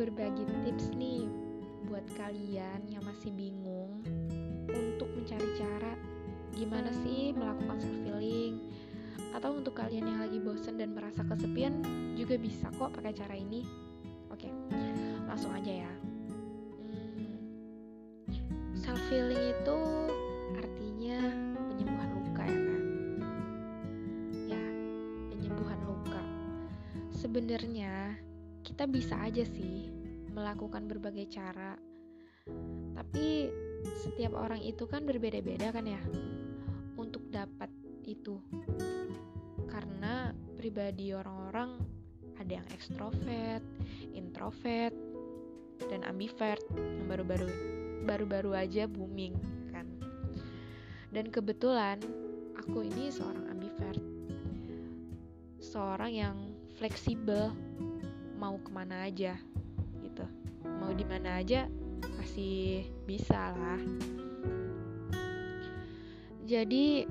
berbagi tips nih buat kalian yang masih bingung untuk mencari cara gimana sih melakukan self healing atau untuk kalian yang lagi bosen dan merasa kesepian juga bisa kok pakai cara ini. Oke, langsung aja ya. Hmm, self healing itu artinya penyembuhan luka ya kan? Ya, penyembuhan luka. Sebenarnya kita bisa aja sih melakukan berbagai cara. Tapi setiap orang itu kan berbeda-beda kan ya untuk dapat itu. Karena pribadi orang-orang ada yang ekstrovert, introvert, dan ambivert yang baru-baru baru-baru aja booming kan. Dan kebetulan aku ini seorang ambivert. Seorang yang fleksibel mau ke mana aja gitu. Mau di mana aja masih bisa lah. Jadi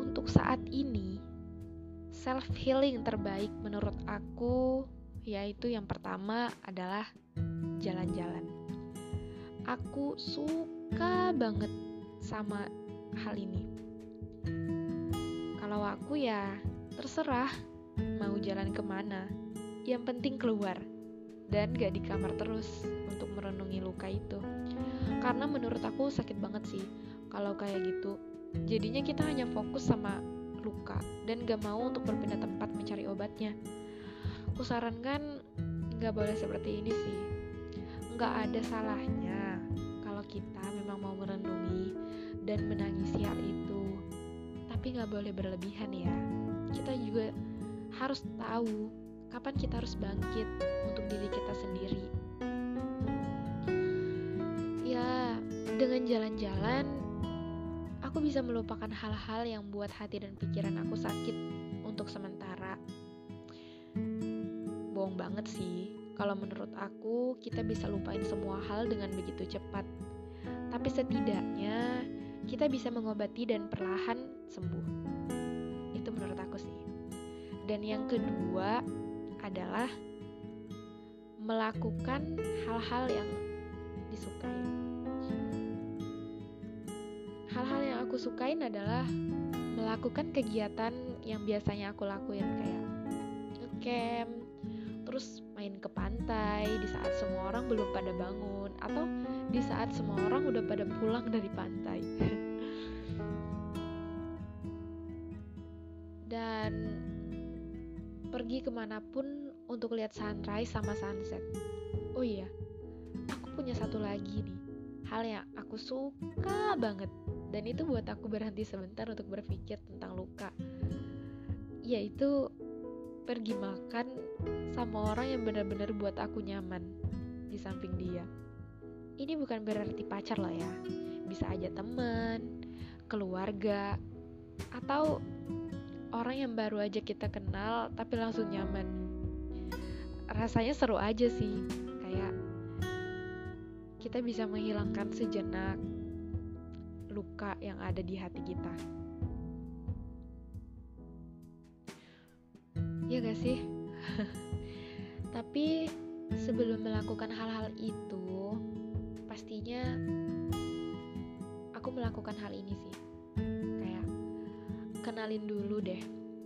untuk saat ini self healing terbaik menurut aku yaitu yang pertama adalah jalan-jalan. Aku suka banget sama hal ini. Kalau aku ya terserah mau jalan ke mana. Yang penting keluar dan gak di kamar terus untuk merenungi luka itu. Karena menurut aku sakit banget sih kalau kayak gitu. Jadinya kita hanya fokus sama luka dan gak mau untuk berpindah tempat mencari obatnya. Aku sarankan gak boleh seperti ini sih. Gak ada salahnya kalau kita memang mau merenungi dan menangisi hal itu. Tapi gak boleh berlebihan ya. Kita juga harus tahu kapan kita harus bangkit untuk diri kita sendiri. Ya, dengan jalan-jalan, aku bisa melupakan hal-hal yang buat hati dan pikiran aku sakit untuk sementara. Bohong banget sih, kalau menurut aku kita bisa lupain semua hal dengan begitu cepat. Tapi setidaknya kita bisa mengobati dan perlahan sembuh. Itu menurut aku sih. Dan yang kedua, adalah melakukan hal-hal yang disukai. Hal-hal yang aku sukain adalah melakukan kegiatan yang biasanya aku lakuin kayak ngecamp, terus main ke pantai di saat semua orang belum pada bangun atau di saat semua orang udah pada pulang dari pantai. Dan pergi ke mana pun untuk lihat sunrise sama sunset. Oh iya, aku punya satu lagi nih, hal yang aku suka banget dan itu buat aku berhenti sebentar untuk berpikir tentang luka. Yaitu pergi makan sama orang yang benar-benar buat aku nyaman di samping dia. Ini bukan berarti pacar loh ya, bisa aja temen, keluarga, atau orang yang baru aja kita kenal tapi langsung nyaman. Rasanya seru aja sih. Kayak kita bisa menghilangkan sejenak luka yang ada di hati kita. Ya gak sih? Tapi sebelum melakukan hal-hal itu pastinya aku melakukan hal ini sih kenalin dulu deh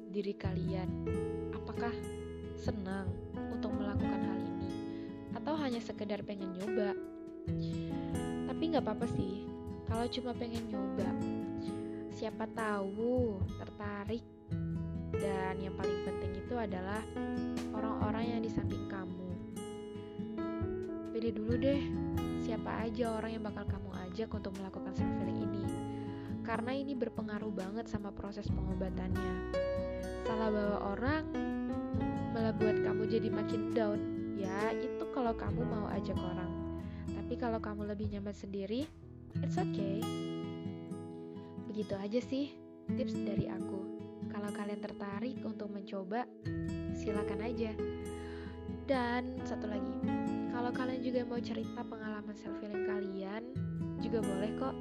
diri kalian. Apakah senang untuk melakukan hal ini? Atau hanya sekedar pengen nyoba? Tapi nggak apa-apa sih, kalau cuma pengen nyoba. Siapa tahu tertarik dan yang paling penting itu adalah orang-orang yang di samping kamu. Pilih dulu deh, siapa aja orang yang bakal kamu ajak untuk melakukan self healing ini karena ini berpengaruh banget sama proses pengobatannya. Salah bawa orang malah buat kamu jadi makin down. Ya, itu kalau kamu mau ajak orang. Tapi kalau kamu lebih nyaman sendiri, it's okay. Begitu aja sih tips dari aku. Kalau kalian tertarik untuk mencoba, silakan aja. Dan satu lagi, kalau kalian juga mau cerita pengalaman self healing kalian, juga boleh kok